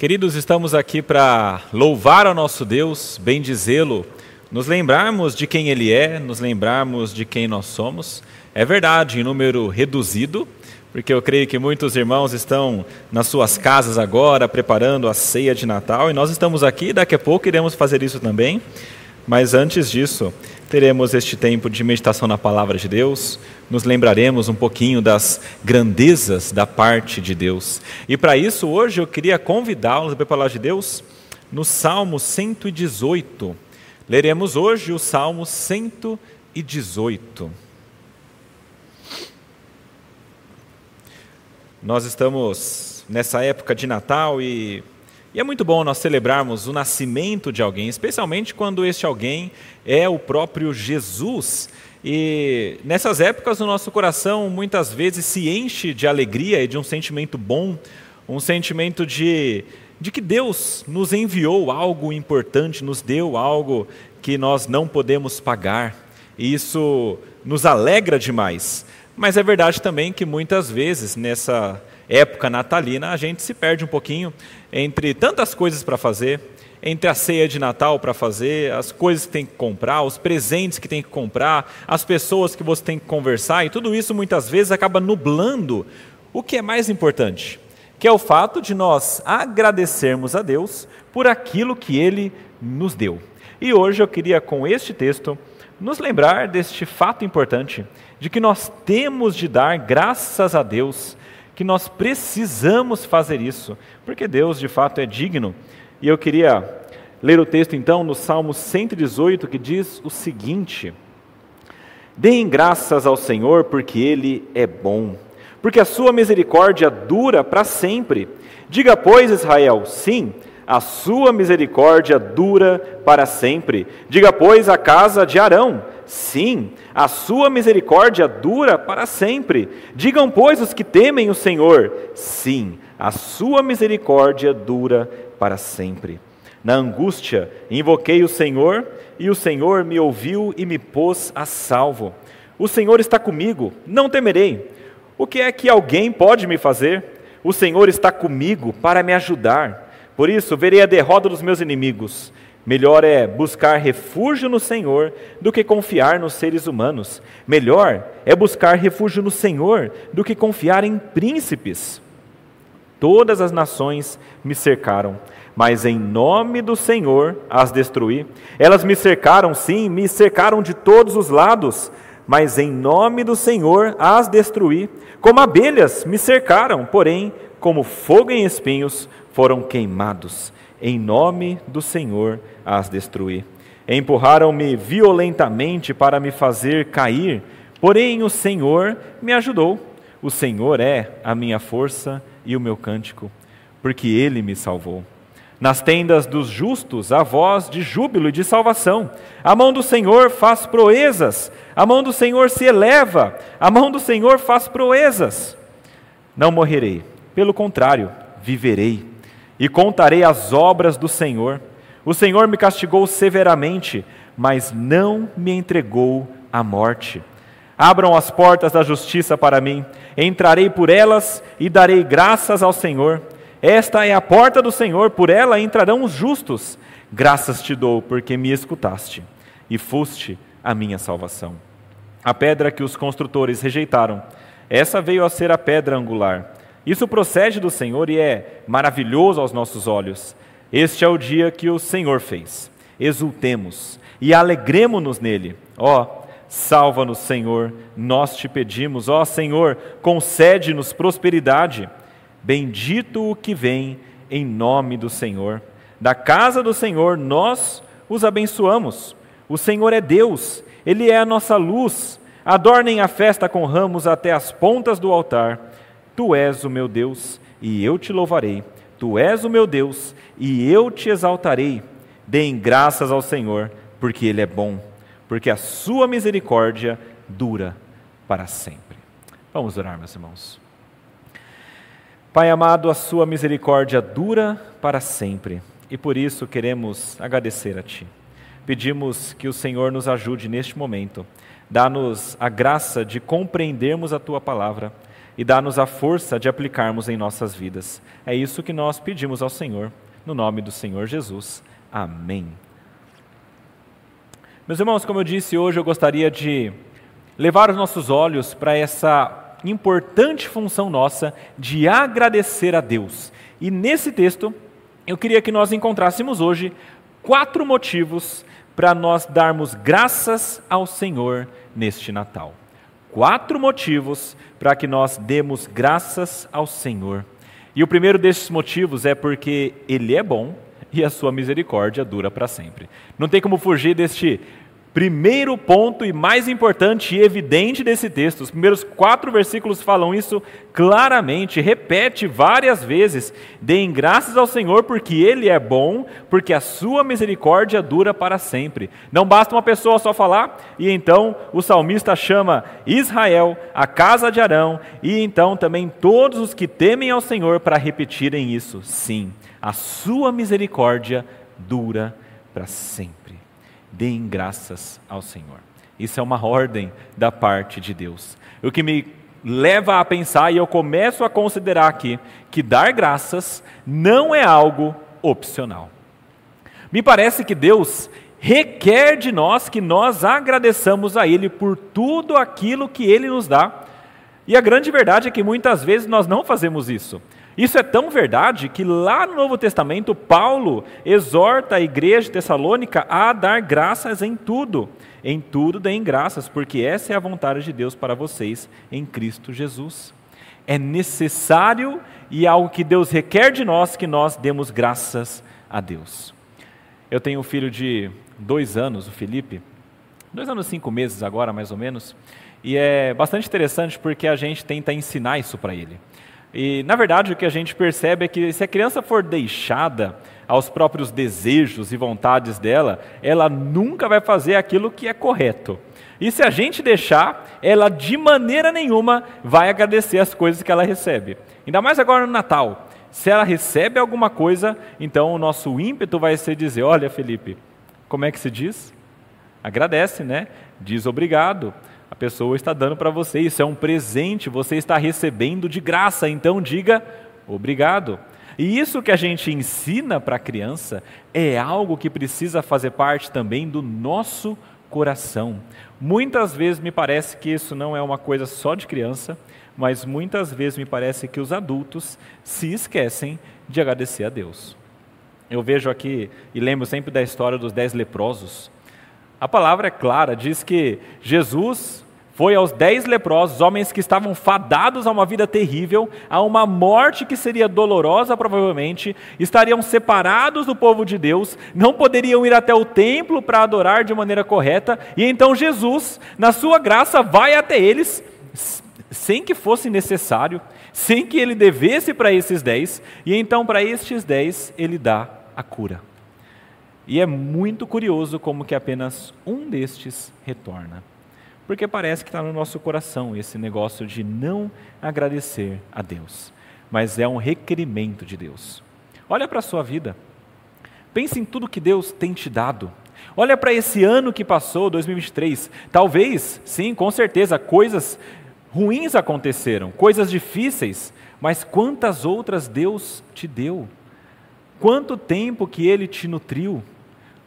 Queridos, estamos aqui para louvar ao nosso Deus, bendizê-lo, nos lembrarmos de quem Ele é, nos lembrarmos de quem nós somos. É verdade, em número reduzido, porque eu creio que muitos irmãos estão nas suas casas agora, preparando a ceia de Natal, e nós estamos aqui, daqui a pouco iremos fazer isso também. Mas antes disso, teremos este tempo de meditação na palavra de Deus, nos lembraremos um pouquinho das grandezas da parte de Deus. E para isso, hoje eu queria convidá-los a ver a palavra de Deus no Salmo 118. Leremos hoje o Salmo 118. Nós estamos nessa época de Natal e e é muito bom nós celebrarmos o nascimento de alguém, especialmente quando este alguém é o próprio Jesus. E nessas épocas o nosso coração muitas vezes se enche de alegria e de um sentimento bom, um sentimento de, de que Deus nos enviou algo importante, nos deu algo que nós não podemos pagar. E isso nos alegra demais. Mas é verdade também que muitas vezes nessa época natalina, a gente se perde um pouquinho entre tantas coisas para fazer, entre a ceia de Natal para fazer, as coisas que tem que comprar, os presentes que tem que comprar, as pessoas que você tem que conversar, e tudo isso muitas vezes acaba nublando o que é mais importante, que é o fato de nós agradecermos a Deus por aquilo que Ele nos deu. E hoje eu queria, com este texto, nos lembrar deste fato importante, de que nós temos de dar graças a Deus que nós precisamos fazer isso, porque Deus de fato é digno. E eu queria ler o texto então no Salmo 118 que diz o seguinte: Deem graças ao Senhor, porque Ele é bom, porque a sua misericórdia dura para sempre. Diga, pois, Israel, sim, a sua misericórdia dura para sempre. Diga, pois, a casa de Arão, Sim, a sua misericórdia dura para sempre. Digam, pois, os que temem o Senhor: sim, a sua misericórdia dura para sempre. Na angústia, invoquei o Senhor, e o Senhor me ouviu e me pôs a salvo. O Senhor está comigo, não temerei. O que é que alguém pode me fazer? O Senhor está comigo para me ajudar. Por isso, verei a derrota dos meus inimigos. Melhor é buscar refúgio no Senhor do que confiar nos seres humanos. Melhor é buscar refúgio no Senhor do que confiar em príncipes. Todas as nações me cercaram, mas em nome do Senhor as destruí. Elas me cercaram, sim, me cercaram de todos os lados, mas em nome do Senhor as destruí. Como abelhas me cercaram, porém, como fogo em espinhos, foram queimados. Em nome do Senhor as destruí. Empurraram-me violentamente para me fazer cair, porém o Senhor me ajudou. O Senhor é a minha força e o meu cântico, porque ele me salvou. Nas tendas dos justos há voz de júbilo e de salvação. A mão do Senhor faz proezas, a mão do Senhor se eleva, a mão do Senhor faz proezas. Não morrerei, pelo contrário, viverei e contarei as obras do Senhor. O Senhor me castigou severamente, mas não me entregou à morte. Abram as portas da justiça para mim, entrarei por elas e darei graças ao Senhor. Esta é a porta do Senhor, por ela entrarão os justos. Graças te dou, porque me escutaste e foste a minha salvação. A pedra que os construtores rejeitaram, essa veio a ser a pedra angular. Isso procede do Senhor e é maravilhoso aos nossos olhos. Este é o dia que o Senhor fez. Exultemos e alegremos-nos nele. Ó, salva-nos, Senhor, nós te pedimos. Ó Senhor, concede-nos prosperidade. Bendito o que vem em nome do Senhor. Da casa do Senhor nós os abençoamos. O Senhor é Deus, Ele é a nossa luz. Adornem a festa com ramos até as pontas do altar. Tu és o meu Deus e eu te louvarei. Tu és o meu Deus e eu te exaltarei. Deem graças ao Senhor, porque Ele é bom, porque a sua misericórdia dura para sempre. Vamos orar, meus irmãos. Pai amado, a sua misericórdia dura para sempre e por isso queremos agradecer a Ti. Pedimos que o Senhor nos ajude neste momento, dá-nos a graça de compreendermos a Tua palavra e dá-nos a força de aplicarmos em nossas vidas. É isso que nós pedimos ao Senhor, no nome do Senhor Jesus. Amém. Meus irmãos, como eu disse hoje, eu gostaria de levar os nossos olhos para essa importante função nossa de agradecer a Deus. E nesse texto, eu queria que nós encontrássemos hoje quatro motivos para nós darmos graças ao Senhor neste Natal. Quatro motivos para que nós demos graças ao Senhor. E o primeiro desses motivos é porque Ele é bom e a sua misericórdia dura para sempre. Não tem como fugir deste Primeiro ponto e mais importante e evidente desse texto, os primeiros quatro versículos falam isso claramente, repete várias vezes: deem graças ao Senhor porque Ele é bom, porque a sua misericórdia dura para sempre. Não basta uma pessoa só falar, e então o salmista chama Israel, a casa de Arão, e então também todos os que temem ao Senhor para repetirem isso. Sim, a sua misericórdia dura para sempre deem graças ao Senhor. Isso é uma ordem da parte de Deus. O que me leva a pensar, e eu começo a considerar aqui, que dar graças não é algo opcional. Me parece que Deus requer de nós que nós agradeçamos a Ele por tudo aquilo que Ele nos dá. E a grande verdade é que muitas vezes nós não fazemos isso. Isso é tão verdade que lá no Novo Testamento, Paulo exorta a igreja de Tessalônica a dar graças em tudo. Em tudo deem graças, porque essa é a vontade de Deus para vocês em Cristo Jesus. É necessário e algo que Deus requer de nós que nós demos graças a Deus. Eu tenho um filho de dois anos, o Felipe, dois anos e cinco meses agora, mais ou menos, e é bastante interessante porque a gente tenta ensinar isso para ele. E, na verdade, o que a gente percebe é que se a criança for deixada aos próprios desejos e vontades dela, ela nunca vai fazer aquilo que é correto. E se a gente deixar, ela de maneira nenhuma vai agradecer as coisas que ela recebe. Ainda mais agora no Natal. Se ela recebe alguma coisa, então o nosso ímpeto vai ser dizer: Olha, Felipe, como é que se diz? Agradece, né? Diz obrigado. Pessoa está dando para você, isso é um presente, você está recebendo de graça, então diga obrigado. E isso que a gente ensina para a criança é algo que precisa fazer parte também do nosso coração. Muitas vezes me parece que isso não é uma coisa só de criança, mas muitas vezes me parece que os adultos se esquecem de agradecer a Deus. Eu vejo aqui e lembro sempre da história dos dez leprosos. A palavra é clara, diz que Jesus foi aos dez leprosos, homens que estavam fadados a uma vida terrível, a uma morte que seria dolorosa provavelmente, estariam separados do povo de Deus, não poderiam ir até o templo para adorar de maneira correta, e então Jesus, na sua graça, vai até eles, sem que fosse necessário, sem que ele devesse para esses dez, e então para estes dez ele dá a cura. E é muito curioso como que apenas um destes retorna. Porque parece que está no nosso coração esse negócio de não agradecer a Deus. Mas é um requerimento de Deus. Olha para a sua vida. Pense em tudo que Deus tem te dado. Olha para esse ano que passou, 2023. Talvez, sim, com certeza, coisas ruins aconteceram, coisas difíceis, mas quantas outras Deus te deu? Quanto tempo que Ele te nutriu?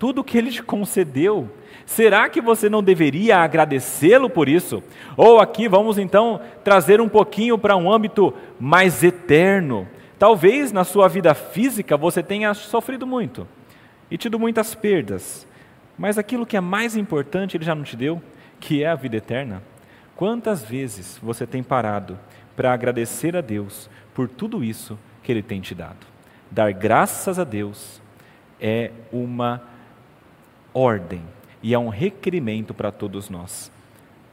Tudo que Ele te concedeu. Será que você não deveria agradecê-lo por isso? Ou aqui vamos então trazer um pouquinho para um âmbito mais eterno. Talvez na sua vida física você tenha sofrido muito e tido muitas perdas, mas aquilo que é mais importante Ele já não te deu, que é a vida eterna. Quantas vezes você tem parado para agradecer a Deus por tudo isso que Ele tem te dado? Dar graças a Deus é uma ordem e é um requerimento para todos nós.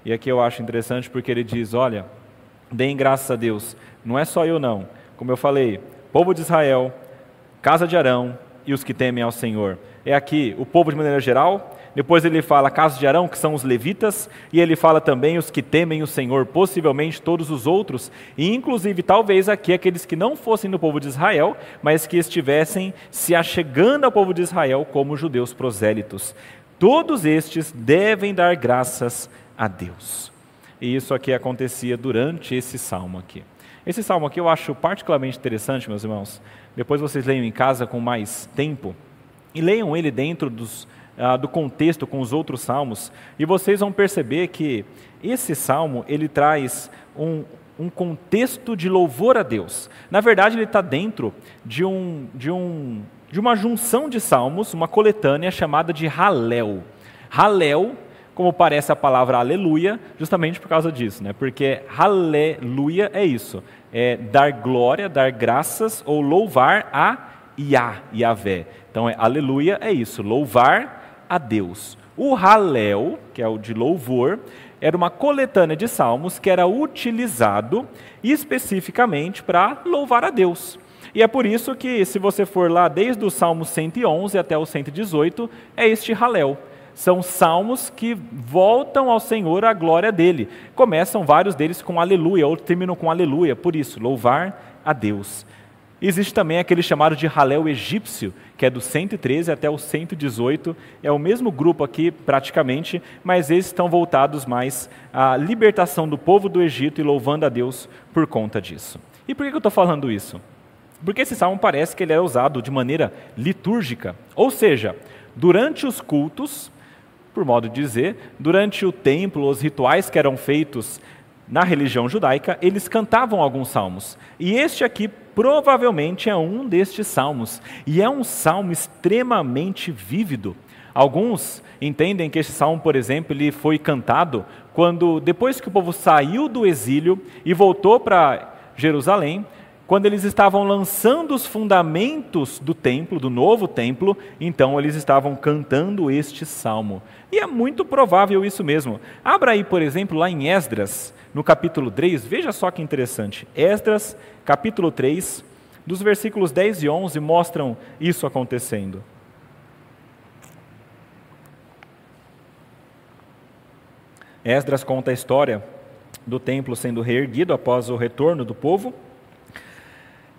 E aqui eu acho interessante porque ele diz: olha, deem graças a Deus, não é só eu não, como eu falei, povo de Israel, casa de Arão e os que temem ao Senhor. É aqui o povo de maneira geral, depois ele fala casa de Arão, que são os levitas, e ele fala também os que temem o Senhor, possivelmente todos os outros, e inclusive talvez aqui aqueles que não fossem do povo de Israel, mas que estivessem se achegando ao povo de Israel como judeus prosélitos. Todos estes devem dar graças a Deus. e isso aqui acontecia durante esse salmo aqui. Esse salmo aqui eu acho particularmente interessante, meus irmãos. Depois vocês leiam em casa com mais tempo e leiam ele dentro dos, ah, do contexto com os outros salmos, e vocês vão perceber que esse salmo ele traz um, um contexto de louvor a Deus. Na verdade, ele está dentro de, um, de, um, de uma junção de salmos, uma coletânea chamada de Halel. Halel, como parece a palavra aleluia, justamente por causa disso, né? porque aleluia é isso, é dar glória, dar graças ou louvar a Yah, Yahvé. Então, é, aleluia é isso, louvar a Deus. O Halel, que é o de louvor, era uma coletânea de salmos que era utilizado especificamente para louvar a Deus. E é por isso que, se você for lá desde o Salmo 111 até o 118, é este Halel. São salmos que voltam ao Senhor a glória dele. Começam vários deles com aleluia, outros terminam com aleluia. Por isso, louvar a Deus. Existe também aquele chamado de Halel egípcio, que é do 113 até o 118. É o mesmo grupo aqui, praticamente, mas eles estão voltados mais à libertação do povo do Egito e louvando a Deus por conta disso. E por que eu estou falando isso? Porque esse salmo parece que ele é usado de maneira litúrgica, ou seja, durante os cultos, por modo de dizer, durante o templo, os rituais que eram feitos na religião judaica, eles cantavam alguns salmos. E este aqui provavelmente é um destes salmos. E é um salmo extremamente vívido. Alguns entendem que este salmo, por exemplo, ele foi cantado quando, depois que o povo saiu do exílio e voltou para Jerusalém, quando eles estavam lançando os fundamentos do templo, do novo templo, então eles estavam cantando este salmo. E é muito provável isso mesmo. Abra aí, por exemplo, lá em Esdras, no capítulo 3, veja só que interessante. Esdras, capítulo 3, dos versículos 10 e 11 mostram isso acontecendo. Esdras conta a história do templo sendo reerguido após o retorno do povo.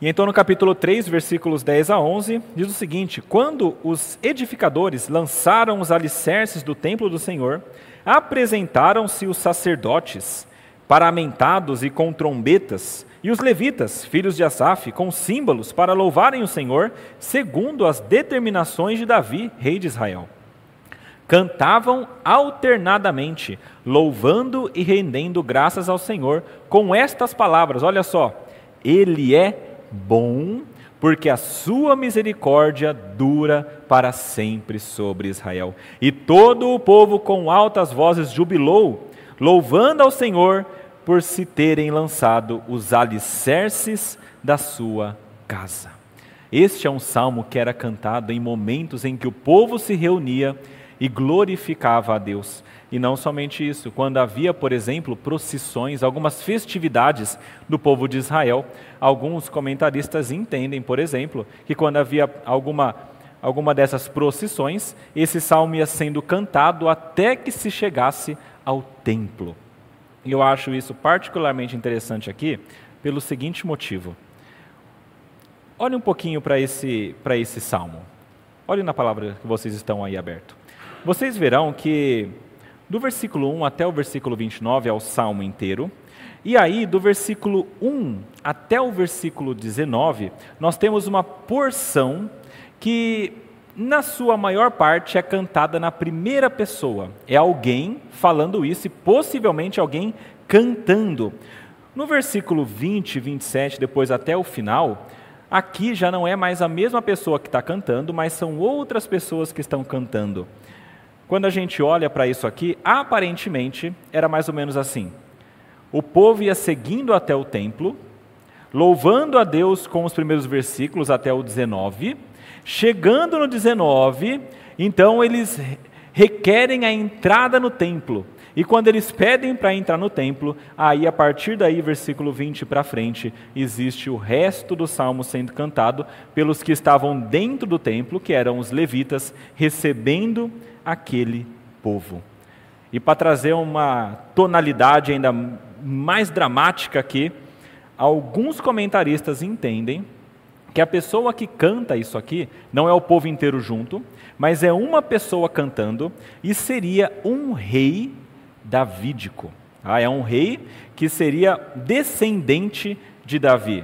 E então, no capítulo 3, versículos 10 a 11, diz o seguinte: Quando os edificadores lançaram os alicerces do templo do Senhor, apresentaram-se os sacerdotes, paramentados e com trombetas, e os levitas, filhos de Asaf, com símbolos para louvarem o Senhor, segundo as determinações de Davi, rei de Israel. Cantavam alternadamente, louvando e rendendo graças ao Senhor, com estas palavras: olha só, Ele é bom, porque a sua misericórdia dura para sempre sobre Israel. E todo o povo com altas vozes jubilou, louvando ao Senhor por se terem lançado os alicerces da sua casa. Este é um salmo que era cantado em momentos em que o povo se reunia e glorificava a Deus. E não somente isso, quando havia, por exemplo, procissões, algumas festividades do povo de Israel, alguns comentaristas entendem, por exemplo, que quando havia alguma, alguma dessas procissões, esse salmo ia sendo cantado até que se chegasse ao templo. E eu acho isso particularmente interessante aqui pelo seguinte motivo. Olhe um pouquinho para esse, esse salmo. Olhe na palavra que vocês estão aí aberto. Vocês verão que do versículo 1 até o versículo 29 é o salmo inteiro. E aí, do versículo 1 até o versículo 19, nós temos uma porção que, na sua maior parte, é cantada na primeira pessoa. É alguém falando isso e possivelmente alguém cantando. No versículo 20 e 27, depois até o final, aqui já não é mais a mesma pessoa que está cantando, mas são outras pessoas que estão cantando. Quando a gente olha para isso aqui, aparentemente era mais ou menos assim: o povo ia seguindo até o templo, louvando a Deus com os primeiros versículos até o 19, chegando no 19, então eles requerem a entrada no templo. E quando eles pedem para entrar no templo, aí a partir daí, versículo 20 para frente, existe o resto do salmo sendo cantado pelos que estavam dentro do templo, que eram os levitas, recebendo aquele povo. E para trazer uma tonalidade ainda mais dramática aqui, alguns comentaristas entendem que a pessoa que canta isso aqui não é o povo inteiro junto, mas é uma pessoa cantando e seria um rei davídico. Ah, é um rei que seria descendente de Davi.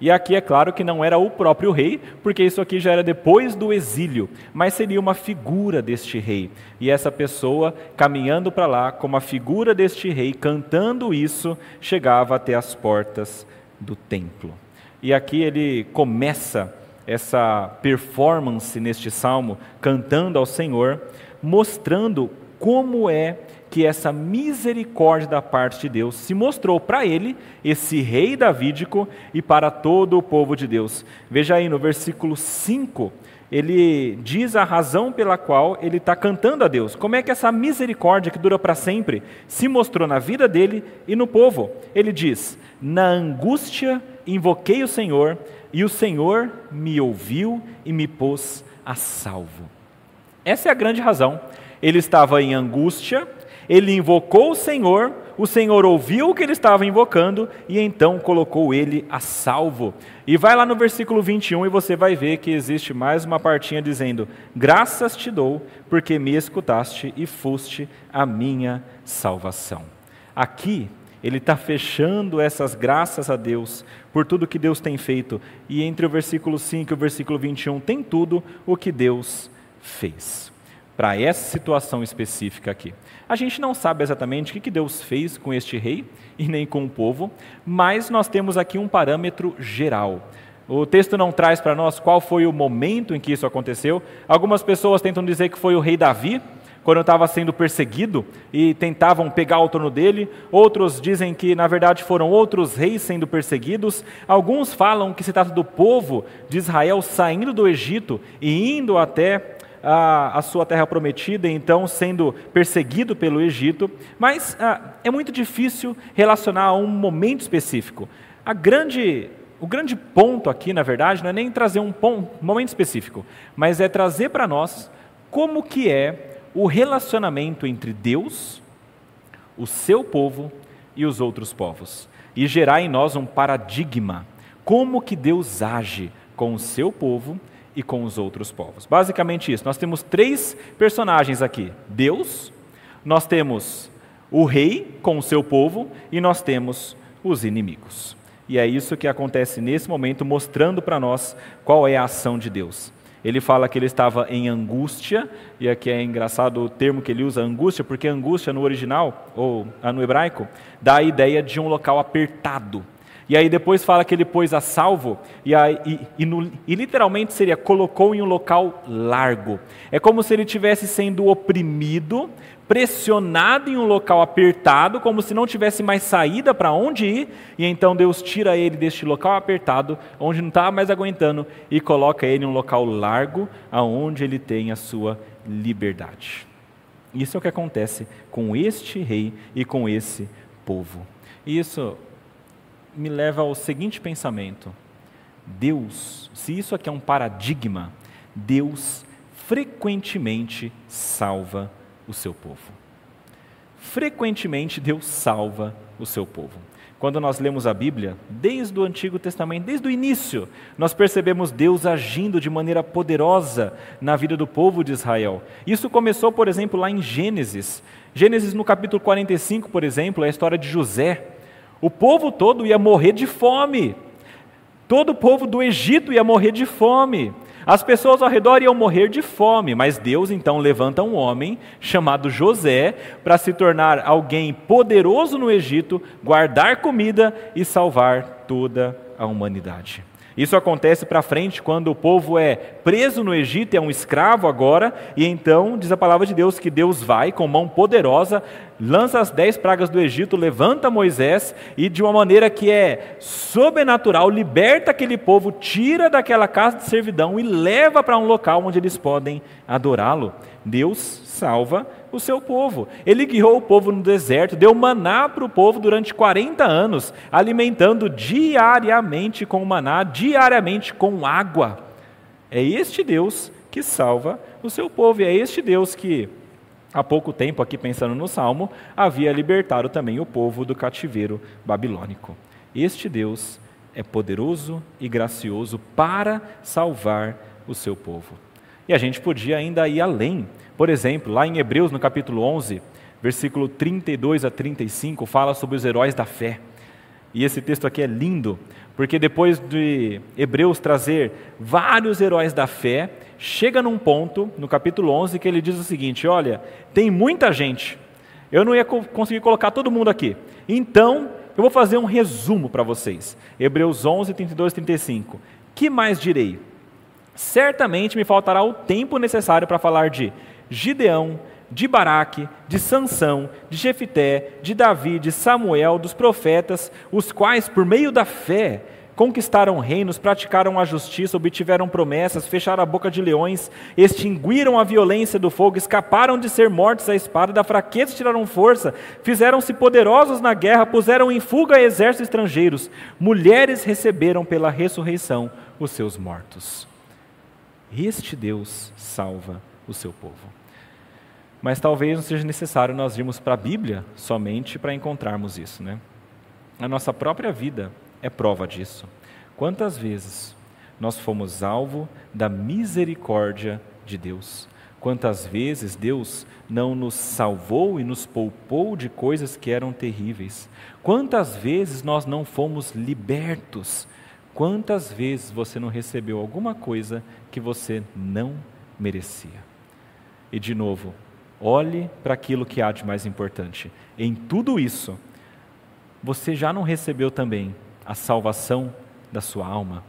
E aqui é claro que não era o próprio rei, porque isso aqui já era depois do exílio, mas seria uma figura deste rei. E essa pessoa caminhando para lá como a figura deste rei, cantando isso, chegava até as portas do templo. E aqui ele começa essa performance neste salmo, cantando ao Senhor, mostrando como é que essa misericórdia da parte de Deus se mostrou para ele, esse rei davídico, e para todo o povo de Deus. Veja aí no versículo 5, ele diz a razão pela qual ele está cantando a Deus. Como é que essa misericórdia que dura para sempre se mostrou na vida dele e no povo? Ele diz: Na angústia invoquei o Senhor, e o Senhor me ouviu e me pôs a salvo. Essa é a grande razão. Ele estava em angústia, ele invocou o Senhor, o Senhor ouviu o que ele estava invocando e então colocou ele a salvo. E vai lá no versículo 21 e você vai ver que existe mais uma partinha dizendo: Graças te dou, porque me escutaste e foste a minha salvação. Aqui ele está fechando essas graças a Deus por tudo que Deus tem feito. E entre o versículo 5 e o versículo 21 tem tudo o que Deus fez. Para essa situação específica aqui. A gente não sabe exatamente o que Deus fez com este rei e nem com o povo, mas nós temos aqui um parâmetro geral. O texto não traz para nós qual foi o momento em que isso aconteceu. Algumas pessoas tentam dizer que foi o rei Davi, quando estava sendo perseguido e tentavam pegar o trono dele. Outros dizem que, na verdade, foram outros reis sendo perseguidos. Alguns falam que se trata do povo de Israel saindo do Egito e indo até a, a sua terra prometida, então sendo perseguido pelo Egito, mas ah, é muito difícil relacionar a um momento específico. A grande, o grande ponto aqui, na verdade, não é nem trazer um, ponto, momento específico, mas é trazer para nós como que é o relacionamento entre Deus, o seu povo e os outros povos, e gerar em nós um paradigma, como que Deus age com o seu povo e com os outros povos. Basicamente isso. Nós temos três personagens aqui: Deus, nós temos o rei com o seu povo e nós temos os inimigos. E é isso que acontece nesse momento, mostrando para nós qual é a ação de Deus. Ele fala que ele estava em angústia, e aqui é engraçado o termo que ele usa, angústia, porque angústia no original, ou no hebraico, dá a ideia de um local apertado. E aí depois fala que ele pôs a salvo, e, aí, e, e, no, e, literalmente seria colocou em um local largo. É como se ele estivesse sendo oprimido, pressionado em um local apertado, como se não tivesse mais saída para onde ir, e então Deus tira ele deste local apertado, onde não estava mais aguentando, e coloca ele em um local largo, aonde ele tem a sua liberdade. Isso é o que acontece com este rei e com esse povo. Isso me leva ao seguinte pensamento: Deus, se isso aqui é um paradigma, Deus frequentemente salva o seu povo. Frequentemente Deus salva o seu povo. Quando nós lemos a Bíblia, desde o Antigo Testamento, desde o início, nós percebemos Deus agindo de maneira poderosa na vida do povo de Israel. Isso começou, por exemplo, lá em Gênesis. Gênesis no capítulo 45, por exemplo, é a história de José. O povo todo ia morrer de fome. Todo o povo do Egito ia morrer de fome. As pessoas ao redor iam morrer de fome, mas Deus então levanta um homem chamado José para se tornar alguém poderoso no Egito, guardar comida e salvar toda a humanidade. Isso acontece para frente quando o povo é preso no Egito, é um escravo agora, e então diz a palavra de Deus que Deus vai com mão poderosa, lança as dez pragas do Egito, levanta Moisés e de uma maneira que é sobrenatural, liberta aquele povo, tira daquela casa de servidão e leva para um local onde eles podem adorá-lo. Deus salva o seu povo. Ele guiou o povo no deserto, deu maná para o povo durante 40 anos, alimentando diariamente com maná, diariamente com água. É este Deus que salva o seu povo, e é este Deus que, há pouco tempo, aqui pensando no Salmo, havia libertado também o povo do cativeiro babilônico. Este Deus é poderoso e gracioso para salvar o seu povo. E a gente podia ainda ir além. Por exemplo, lá em Hebreus, no capítulo 11, versículo 32 a 35, fala sobre os heróis da fé. E esse texto aqui é lindo, porque depois de Hebreus trazer vários heróis da fé, chega num ponto, no capítulo 11, que ele diz o seguinte: Olha, tem muita gente, eu não ia conseguir colocar todo mundo aqui, então eu vou fazer um resumo para vocês. Hebreus 11, 32 e 35. Que mais direi? Certamente me faltará o tempo necessário para falar de Gideão, de Baraque, de Sansão, de Jefité, de Davi, de Samuel, dos profetas, os quais, por meio da fé, conquistaram reinos, praticaram a justiça, obtiveram promessas, fecharam a boca de leões, extinguiram a violência do fogo, escaparam de ser mortos à espada, da fraqueza tiraram força, fizeram-se poderosos na guerra, puseram em fuga exércitos estrangeiros, mulheres receberam pela ressurreição os seus mortos. Este Deus salva o seu povo. Mas talvez não seja necessário nós irmos para a Bíblia somente para encontrarmos isso, né? A nossa própria vida é prova disso. Quantas vezes nós fomos alvo da misericórdia de Deus? Quantas vezes Deus não nos salvou e nos poupou de coisas que eram terríveis? Quantas vezes nós não fomos libertos? Quantas vezes você não recebeu alguma coisa que você não merecia? E de novo, Olhe para aquilo que há de mais importante. Em tudo isso, você já não recebeu também a salvação da sua alma?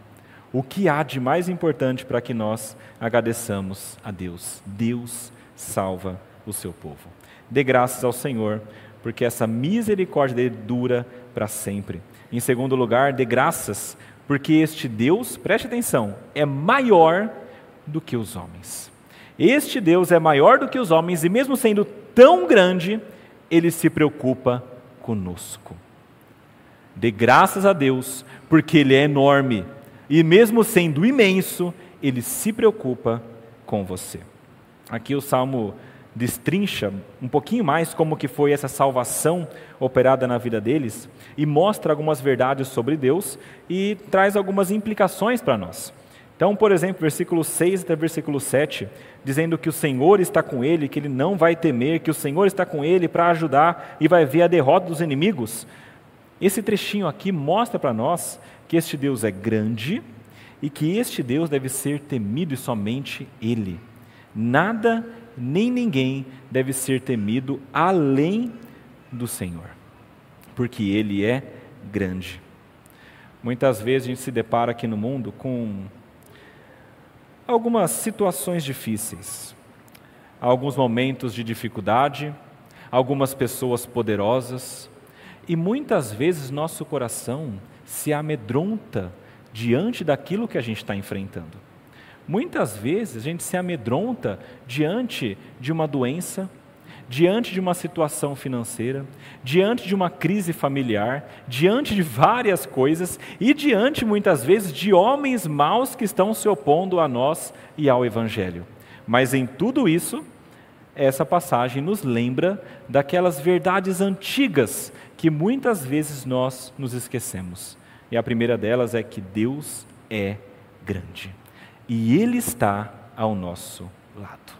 O que há de mais importante para que nós agradeçamos a Deus? Deus salva o seu povo. Dê graças ao Senhor, porque essa misericórdia dele dura para sempre. Em segundo lugar, dê graças, porque este Deus, preste atenção, é maior do que os homens. Este Deus é maior do que os homens e, mesmo sendo tão grande, ele se preocupa conosco. Dê graças a Deus, porque Ele é enorme e, mesmo sendo imenso, Ele se preocupa com você. Aqui o salmo destrincha um pouquinho mais como que foi essa salvação operada na vida deles e mostra algumas verdades sobre Deus e traz algumas implicações para nós. Então, por exemplo, versículo 6 até versículo 7, dizendo que o Senhor está com ele, que ele não vai temer, que o Senhor está com ele para ajudar e vai ver a derrota dos inimigos. Esse trechinho aqui mostra para nós que este Deus é grande e que este Deus deve ser temido e somente Ele. Nada nem ninguém deve ser temido além do Senhor, porque Ele é grande. Muitas vezes a gente se depara aqui no mundo com algumas situações difíceis, alguns momentos de dificuldade, algumas pessoas poderosas, e muitas vezes nosso coração se amedronta diante daquilo que a gente está enfrentando. Muitas vezes a gente se amedronta diante de uma doença, diante de uma situação financeira, diante de uma crise familiar, diante de várias coisas e diante muitas vezes de homens maus que estão se opondo a nós e ao Evangelho. Mas em tudo isso, essa passagem nos lembra daquelas verdades antigas que muitas vezes nós nos esquecemos. E a primeira delas é que Deus é grande e Ele está ao nosso lado.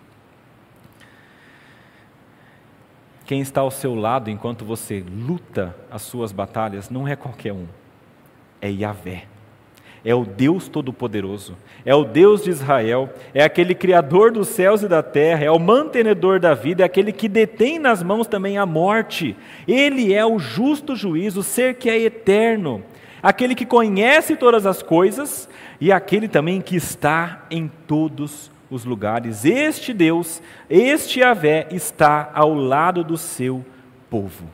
Quem está ao seu lado enquanto você luta as suas batalhas não é qualquer um, é Yahvé. É o Deus Todo-Poderoso, é o Deus de Israel, é aquele Criador dos céus e da terra, é o mantenedor da vida, é aquele que detém nas mãos também a morte. Ele é o justo juiz, o ser que é eterno, aquele que conhece todas as coisas e aquele também que está em todos os os lugares. Este Deus, este Yahvé, está ao lado do seu povo.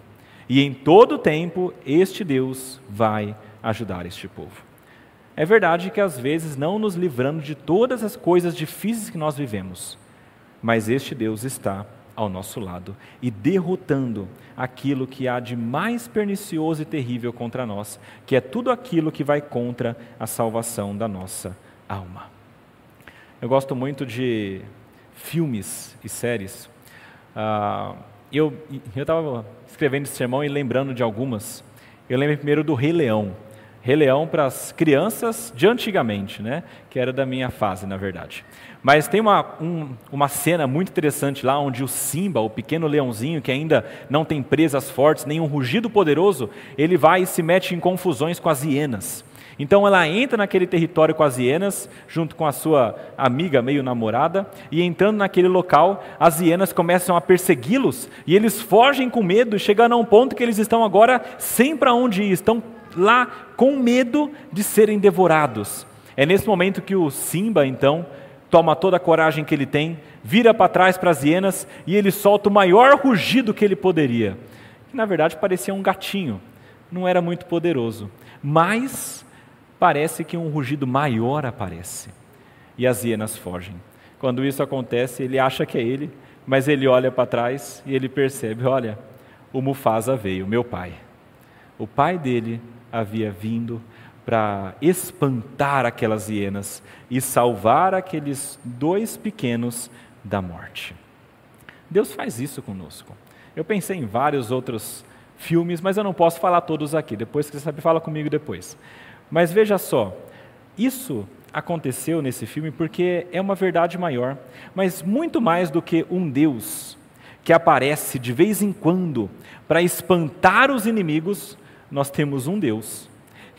E em todo tempo, este Deus vai ajudar este povo. É verdade que às vezes não nos livrando de todas as coisas difíceis que nós vivemos, mas este Deus está ao nosso lado e derrotando aquilo que há de mais pernicioso e terrível contra nós, que é tudo aquilo que vai contra a salvação da nossa alma. Eu gosto muito de filmes e séries. Uh, eu estava escrevendo esse sermão e lembrando de algumas. Eu lembro primeiro do Rei Leão. Rei Leão para as crianças de antigamente, né? que era da minha fase, na verdade. Mas tem uma, um, uma cena muito interessante lá, onde o Simba, o pequeno leãozinho, que ainda não tem presas fortes, nem um rugido poderoso, ele vai e se mete em confusões com as hienas. Então ela entra naquele território com as hienas, junto com a sua amiga meio namorada, e entrando naquele local, as hienas começam a persegui-los, e eles fogem com medo, chegando a um ponto que eles estão agora sem para onde ir, estão lá com medo de serem devorados. É nesse momento que o Simba, então, toma toda a coragem que ele tem, vira para trás para as hienas e ele solta o maior rugido que ele poderia. Que na verdade parecia um gatinho, não era muito poderoso, mas parece que um rugido maior aparece e as hienas fogem. Quando isso acontece, ele acha que é ele, mas ele olha para trás e ele percebe: olha, o Mufasa veio, meu pai. O pai dele havia vindo para espantar aquelas hienas e salvar aqueles dois pequenos da morte. Deus faz isso conosco. Eu pensei em vários outros filmes, mas eu não posso falar todos aqui. Depois que você sabe, fala comigo depois. Mas veja só, isso aconteceu nesse filme porque é uma verdade maior, mas muito mais do que um Deus que aparece de vez em quando para espantar os inimigos, nós temos um Deus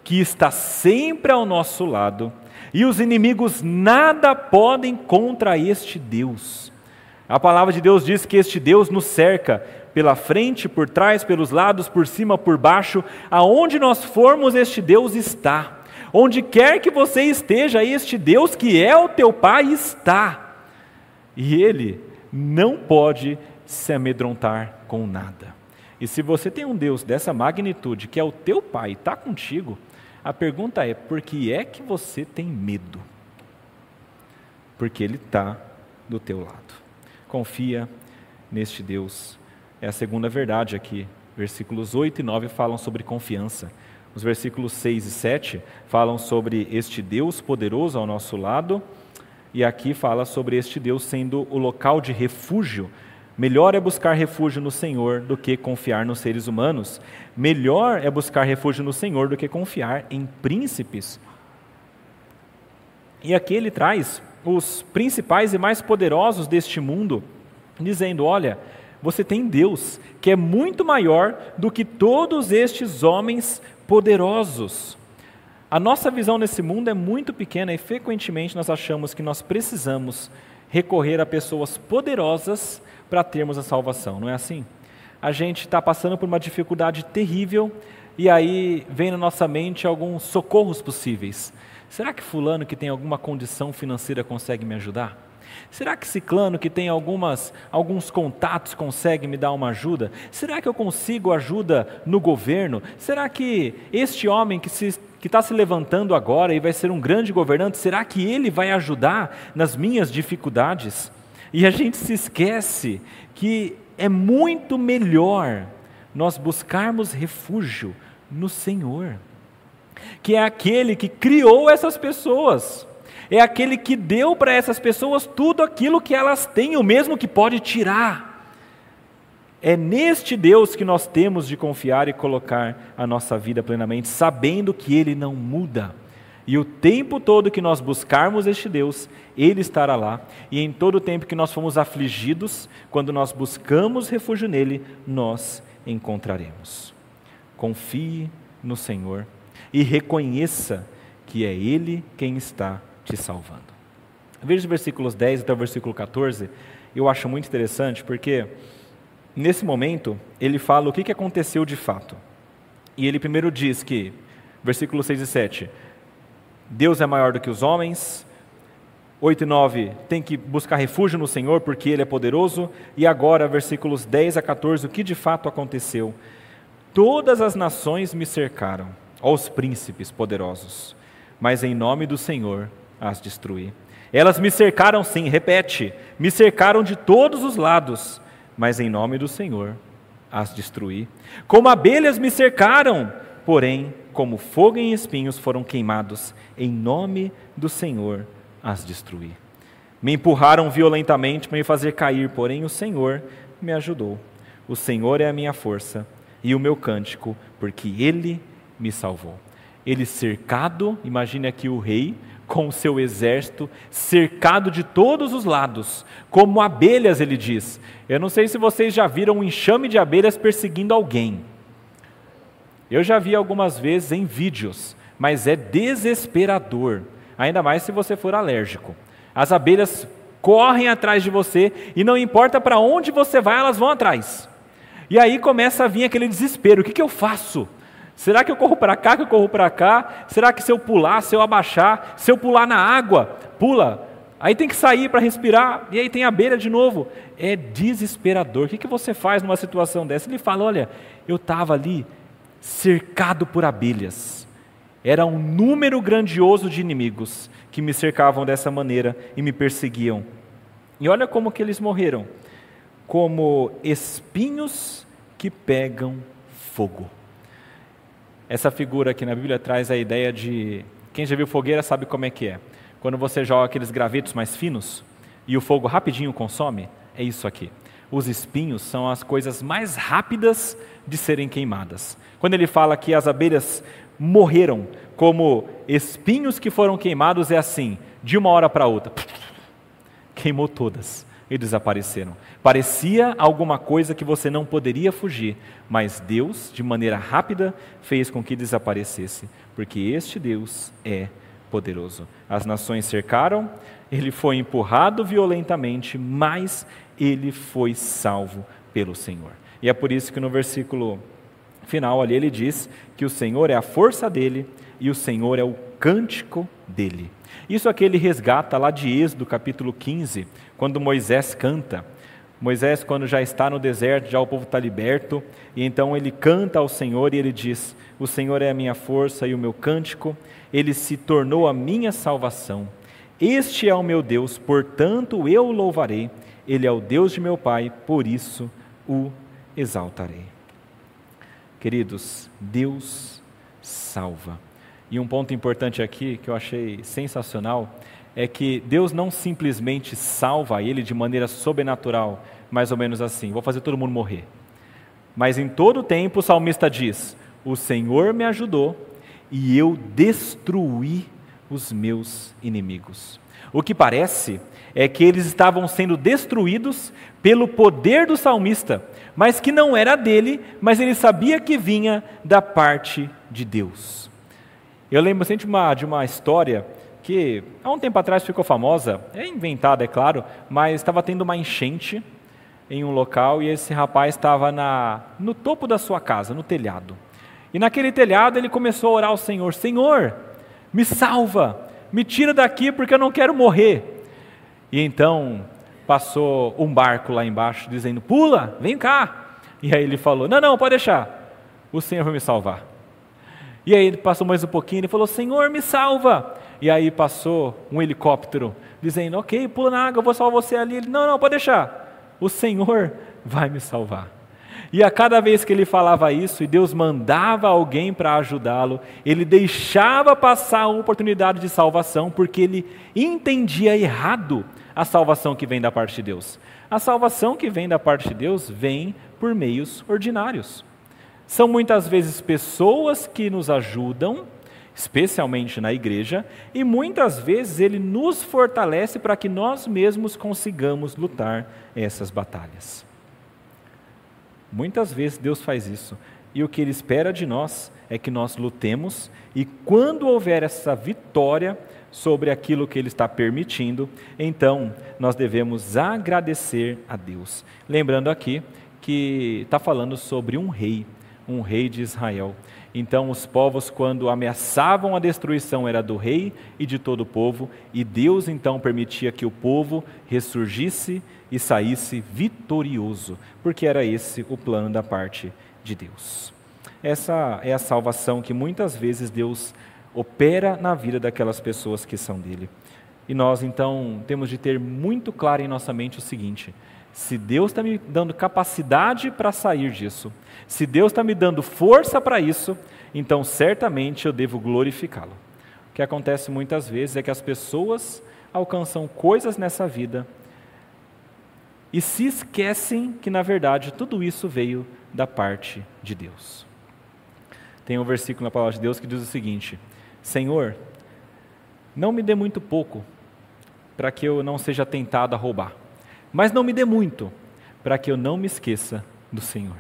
que está sempre ao nosso lado e os inimigos nada podem contra este Deus. A palavra de Deus diz que este Deus nos cerca pela frente, por trás, pelos lados, por cima, por baixo, aonde nós formos, este Deus está. Onde quer que você esteja, este Deus que é o teu Pai está. E Ele não pode se amedrontar com nada. E se você tem um Deus dessa magnitude, que é o teu Pai, está contigo, a pergunta é: por que é que você tem medo? Porque Ele está do teu lado. Confia neste Deus é a segunda verdade aqui. Versículos 8 e 9 falam sobre confiança. Os versículos 6 e 7 falam sobre este Deus poderoso ao nosso lado, e aqui fala sobre este Deus sendo o local de refúgio. Melhor é buscar refúgio no Senhor do que confiar nos seres humanos. Melhor é buscar refúgio no Senhor do que confiar em príncipes. E aqui ele traz os principais e mais poderosos deste mundo, dizendo: olha, você tem Deus, que é muito maior do que todos estes homens poderosos. A nossa visão nesse mundo é muito pequena e frequentemente nós achamos que nós precisamos recorrer a pessoas poderosas para termos a salvação, não é assim? A gente está passando por uma dificuldade terrível e aí vem na nossa mente alguns socorros possíveis. Será que Fulano, que tem alguma condição financeira, consegue me ajudar? Será que Ciclano, que tem algumas, alguns contatos, consegue me dar uma ajuda? Será que eu consigo ajuda no governo? Será que este homem que se que está se levantando agora e vai ser um grande governante, será que ele vai ajudar nas minhas dificuldades? E a gente se esquece que é muito melhor nós buscarmos refúgio no Senhor, que é aquele que criou essas pessoas é aquele que deu para essas pessoas tudo aquilo que elas têm, o mesmo que pode tirar. É neste Deus que nós temos de confiar e colocar a nossa vida plenamente, sabendo que Ele não muda. E o tempo todo que nós buscarmos este Deus, Ele estará lá. E em todo o tempo que nós fomos afligidos, quando nós buscamos refúgio nele, nós encontraremos. Confie no Senhor e reconheça que é Ele quem está te salvando. Veja os versículos 10 até o versículo 14, eu acho muito interessante porque nesse momento ele fala o que aconteceu de fato. E ele primeiro diz que, versículos 6 e 7, Deus é maior do que os homens. 8 e 9, tem que buscar refúgio no Senhor porque Ele é poderoso. E agora, versículos 10 a 14, o que de fato aconteceu? Todas as nações me cercaram, aos príncipes poderosos, mas em nome do Senhor as destruir. Elas me cercaram sim, repete, me cercaram de todos os lados, mas em nome do Senhor as destruí. Como abelhas me cercaram, porém, como fogo em espinhos foram queimados, em nome do Senhor as destruí. Me empurraram violentamente para me fazer cair, porém o Senhor me ajudou. O Senhor é a minha força e o meu cântico, porque Ele me salvou. ele cercado, imagine aqui o rei, com o seu exército, cercado de todos os lados, como abelhas, ele diz. Eu não sei se vocês já viram um enxame de abelhas perseguindo alguém. Eu já vi algumas vezes em vídeos, mas é desesperador, ainda mais se você for alérgico. As abelhas correm atrás de você e não importa para onde você vai, elas vão atrás. E aí começa a vir aquele desespero: o que, que eu faço? Será que eu corro para cá, que eu corro para cá? Será que se eu pular, se eu abaixar, se eu pular na água, pula, aí tem que sair para respirar, e aí tem a beira de novo. É desesperador. O que, que você faz numa situação dessa? Ele fala: olha, eu estava ali cercado por abelhas. Era um número grandioso de inimigos que me cercavam dessa maneira e me perseguiam. E olha como que eles morreram, como espinhos que pegam fogo. Essa figura aqui na Bíblia traz a ideia de quem já viu fogueira sabe como é que é. Quando você joga aqueles gravetos mais finos e o fogo rapidinho consome, é isso aqui. Os espinhos são as coisas mais rápidas de serem queimadas. Quando ele fala que as abelhas morreram como espinhos que foram queimados, é assim, de uma hora para outra, queimou todas e desapareceram. Parecia alguma coisa que você não poderia fugir, mas Deus, de maneira rápida, fez com que desaparecesse, porque este Deus é poderoso. As nações cercaram, ele foi empurrado violentamente, mas ele foi salvo pelo Senhor. E é por isso que no versículo final ali ele diz que o Senhor é a força dele e o Senhor é o cântico dele. Isso aqui ele resgata lá de Êxodo capítulo 15, quando Moisés canta. Moisés, quando já está no deserto, já o povo está liberto, e então ele canta ao Senhor e ele diz: O Senhor é a minha força e o meu cântico, ele se tornou a minha salvação. Este é o meu Deus, portanto eu o louvarei. Ele é o Deus de meu Pai, por isso o exaltarei. Queridos, Deus salva. E um ponto importante aqui que eu achei sensacional é que Deus não simplesmente salva ele de maneira sobrenatural, mais ou menos assim, vou fazer todo mundo morrer. Mas em todo tempo o salmista diz: O Senhor me ajudou e eu destruí os meus inimigos. O que parece é que eles estavam sendo destruídos pelo poder do salmista, mas que não era dele, mas ele sabia que vinha da parte de Deus. Eu lembro sempre de uma, de uma história que há um tempo atrás ficou famosa, é inventada, é claro, mas estava tendo uma enchente em um local e esse rapaz estava no topo da sua casa, no telhado. E naquele telhado ele começou a orar ao Senhor: Senhor, me salva, me tira daqui porque eu não quero morrer. E então passou um barco lá embaixo dizendo: Pula, vem cá. E aí ele falou: Não, não, pode deixar, o Senhor vai me salvar. E aí ele passou mais um pouquinho e falou: Senhor, me salva. E aí passou um helicóptero dizendo: Ok, pula na água, eu vou salvar você ali. Ele: Não, não, pode deixar. O Senhor vai me salvar. E a cada vez que ele falava isso e Deus mandava alguém para ajudá-lo, ele deixava passar a oportunidade de salvação porque ele entendia errado a salvação que vem da parte de Deus. A salvação que vem da parte de Deus vem por meios ordinários. São muitas vezes pessoas que nos ajudam especialmente na igreja, e muitas vezes ele nos fortalece para que nós mesmos consigamos lutar essas batalhas. Muitas vezes Deus faz isso, e o que ele espera de nós é que nós lutemos, e quando houver essa vitória sobre aquilo que ele está permitindo, então nós devemos agradecer a Deus. Lembrando aqui que está falando sobre um rei, um rei de Israel. Então, os povos, quando ameaçavam a destruição, era do rei e de todo o povo, e Deus então permitia que o povo ressurgisse e saísse vitorioso, porque era esse o plano da parte de Deus. Essa é a salvação que muitas vezes Deus opera na vida daquelas pessoas que são dele. E nós então temos de ter muito claro em nossa mente o seguinte: se Deus está me dando capacidade para sair disso, se Deus está me dando força para isso, então certamente eu devo glorificá-lo. O que acontece muitas vezes é que as pessoas alcançam coisas nessa vida e se esquecem que, na verdade, tudo isso veio da parte de Deus. tem um versículo na palavra de Deus que diz o seguinte: Senhor, não me dê muito pouco, para que eu não seja tentado a roubar, mas não me dê muito, para que eu não me esqueça do Senhor.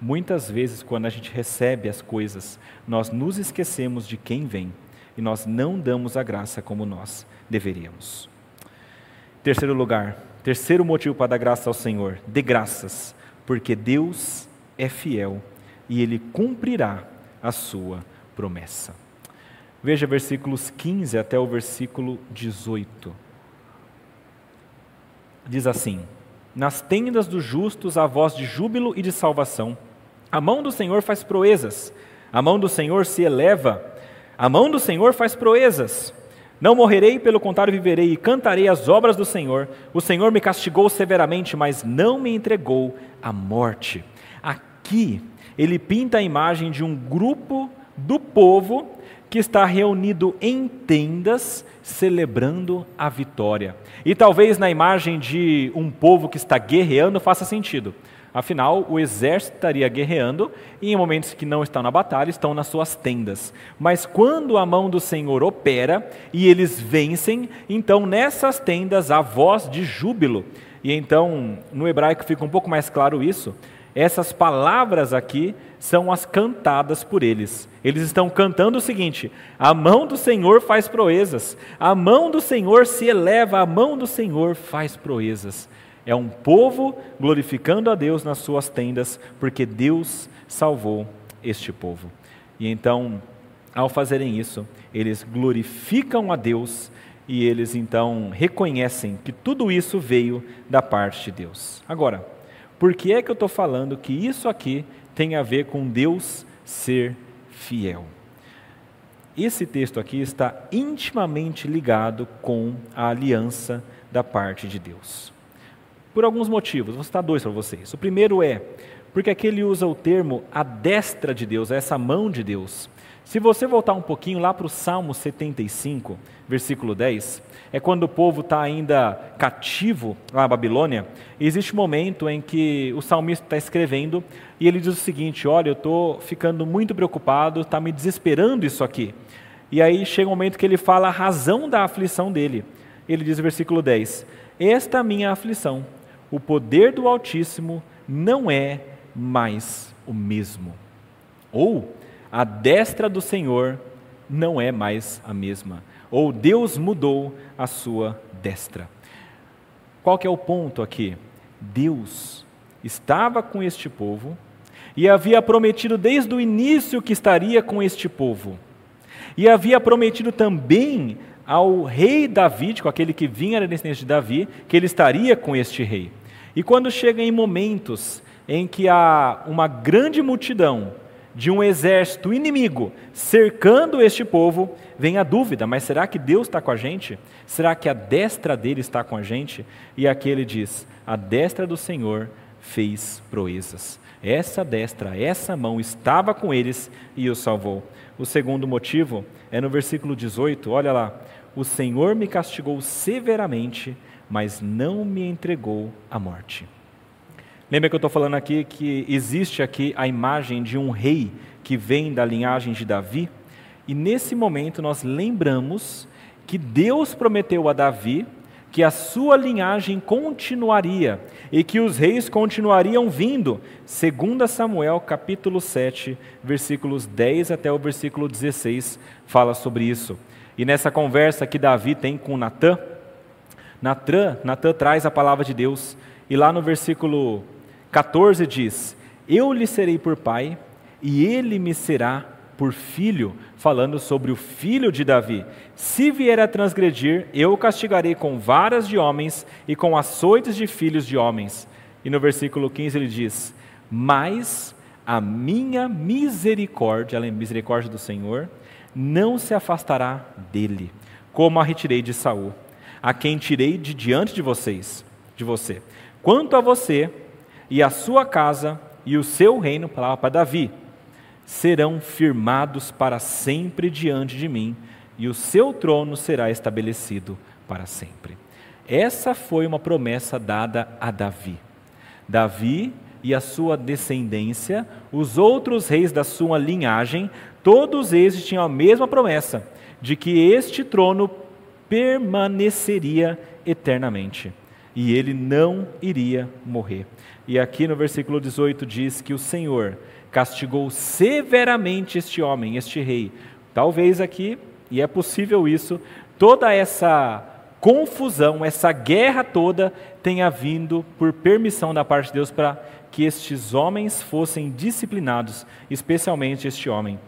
Muitas vezes, quando a gente recebe as coisas, nós nos esquecemos de quem vem e nós não damos a graça como nós deveríamos. Terceiro lugar, terceiro motivo para dar graça ao Senhor: dê graças, porque Deus é fiel e Ele cumprirá a sua promessa. Veja versículos 15 até o versículo 18. Diz assim: Nas tendas dos justos há voz de júbilo e de salvação. A mão do Senhor faz proezas, a mão do Senhor se eleva, a mão do Senhor faz proezas. Não morrerei, pelo contrário, viverei e cantarei as obras do Senhor. O Senhor me castigou severamente, mas não me entregou à morte. Aqui, ele pinta a imagem de um grupo do povo que está reunido em tendas celebrando a vitória. E talvez na imagem de um povo que está guerreando faça sentido. Afinal, o exército estaria guerreando e em momentos que não estão na batalha, estão nas suas tendas. Mas quando a mão do Senhor opera e eles vencem, então nessas tendas há voz de júbilo. E então, no hebraico fica um pouco mais claro isso. Essas palavras aqui são as cantadas por eles. Eles estão cantando o seguinte: a mão do Senhor faz proezas, a mão do Senhor se eleva, a mão do Senhor faz proezas. É um povo glorificando a Deus nas suas tendas, porque Deus salvou este povo. E então, ao fazerem isso, eles glorificam a Deus e eles então reconhecem que tudo isso veio da parte de Deus. Agora, por que é que eu estou falando que isso aqui tem a ver com Deus ser fiel? Esse texto aqui está intimamente ligado com a aliança da parte de Deus. Por alguns motivos, vou citar dois para vocês. O primeiro é porque aqui ele usa o termo a destra de Deus, essa mão de Deus. Se você voltar um pouquinho lá para o Salmo 75, versículo 10, é quando o povo está ainda cativo na Babilônia, existe um momento em que o salmista está escrevendo e ele diz o seguinte: Olha, eu estou ficando muito preocupado, está me desesperando isso aqui. E aí chega um momento que ele fala a razão da aflição dele. Ele diz no versículo 10: Esta minha aflição o poder do Altíssimo não é mais o mesmo. Ou a destra do Senhor não é mais a mesma. Ou Deus mudou a sua destra. Qual que é o ponto aqui? Deus estava com este povo e havia prometido desde o início que estaria com este povo. E havia prometido também ao rei Davi, com aquele que vinha da descendência de Davi, que ele estaria com este rei. E quando chega em momentos em que há uma grande multidão de um exército inimigo cercando este povo, vem a dúvida: mas será que Deus está com a gente? Será que a destra dele está com a gente? E aqui ele diz: a destra do Senhor fez proezas. Essa destra, essa mão estava com eles e os salvou. O segundo motivo é no versículo 18, olha lá: o Senhor me castigou severamente mas não me entregou à morte. Lembra que eu estou falando aqui que existe aqui a imagem de um rei que vem da linhagem de Davi? E nesse momento nós lembramos que Deus prometeu a Davi que a sua linhagem continuaria e que os reis continuariam vindo, segundo Samuel capítulo 7, versículos 10 até o versículo 16, fala sobre isso. E nessa conversa que Davi tem com Natã, Natã, Natã traz a palavra de Deus e lá no versículo 14 diz: Eu lhe serei por pai e ele me será por filho, falando sobre o filho de Davi. Se vier a transgredir, eu o castigarei com varas de homens e com açoites de filhos de homens. E no versículo 15 ele diz: Mas a minha misericórdia, a misericórdia do Senhor, não se afastará dele, como a retirei de Saul a quem tirei de diante de vocês, de você. Quanto a você e a sua casa e o seu reino, palavra para Davi, serão firmados para sempre diante de mim, e o seu trono será estabelecido para sempre. Essa foi uma promessa dada a Davi. Davi e a sua descendência, os outros reis da sua linhagem, todos estes tinham a mesma promessa de que este trono permaneceria eternamente e ele não iria morrer. E aqui no versículo 18 diz que o Senhor castigou severamente este homem, este rei. Talvez aqui, e é possível isso, toda essa confusão, essa guerra toda tenha vindo por permissão da parte de Deus para que estes homens fossem disciplinados, especialmente este homem.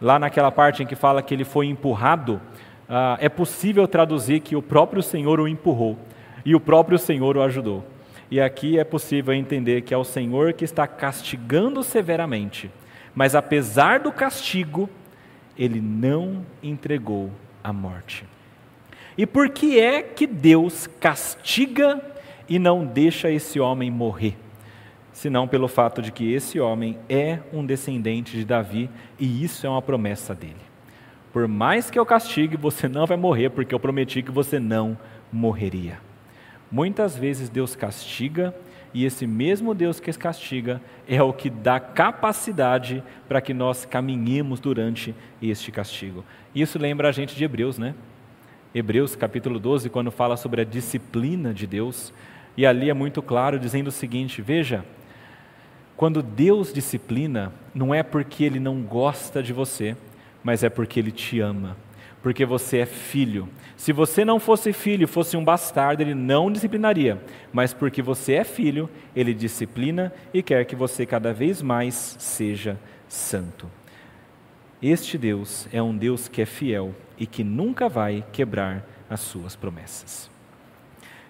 Lá naquela parte em que fala que ele foi empurrado, ah, é possível traduzir que o próprio Senhor o empurrou e o próprio Senhor o ajudou. E aqui é possível entender que é o Senhor que está castigando severamente, mas apesar do castigo, ele não entregou a morte. E por que é que Deus castiga e não deixa esse homem morrer? Senão pelo fato de que esse homem é um descendente de Davi e isso é uma promessa dele. Por mais que eu castigue, você não vai morrer, porque eu prometi que você não morreria. Muitas vezes Deus castiga, e esse mesmo Deus que castiga é o que dá capacidade para que nós caminhemos durante este castigo. Isso lembra a gente de Hebreus, né? Hebreus capítulo 12, quando fala sobre a disciplina de Deus, e ali é muito claro dizendo o seguinte: veja, quando Deus disciplina, não é porque Ele não gosta de você, mas é porque Ele te ama porque você é filho. Se você não fosse filho, fosse um bastardo, ele não disciplinaria, mas porque você é filho, ele disciplina e quer que você cada vez mais seja santo. Este Deus é um Deus que é fiel e que nunca vai quebrar as suas promessas.